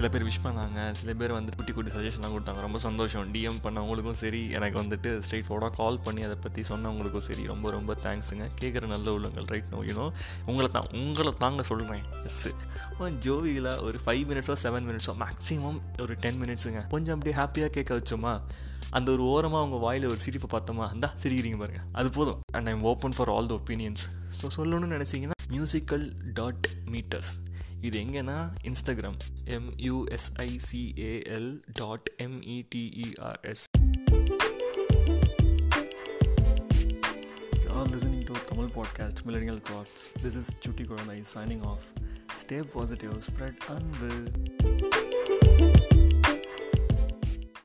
சில பேர் விஷ் பண்ணாங்க. சில பேர் வந்து குட்டி குட்டி சஜஷன்லாம் கொடுத்தாங்க. ரொம்ப சந்தோஷம். டிஎம் பண்ணவங்களுக்கும் சரி எனக்கு வந்துட்டு ஸ்ட்ரெயிட் ஃபோர்டாக கால் பண்ணி அதை பற்றி சொன்னவங்களுக்கும் சரி ரொம்ப ரொம்ப தேங்க்ஸுங்க கேட்குற நல்ல உள்ளங்கள் ரைட் நோ யூனோ உங்களை தான் உங்களை தாங்க சொல்கிறேன் எஸ் ஜோவியில் ஒரு ஃபைவ் மினிட்ஸோ செவன் மினிட்ஸோ மேக்ஸிமம் ஒரு டென் மினிட்ஸுங்க கொஞ்சம் அப்படியே ஹாப்பியாக கேட்க வச்சோமா? அந்த ஒரு ஓரமாக அவங்க வாயில் ஒரு சிரிப்பை பார்த்தோமா? அந்த சிரிக்கிறீங்க பாருங்கள் அது போதும். And I'm open for all the opinions so சொல்லணும்னு நினச்சிங்கன்னா மியூசிக்கல் டாட் மீட்டர்ஸ் ಇದು ಹೆಂಗೆನಾ Instagram M U S I C A L dot M E T E R S are listening to Tamil podcast millennial thoughts this is ಚುಟಿ ಕೊಡೋನೈ signing off stay positive spread an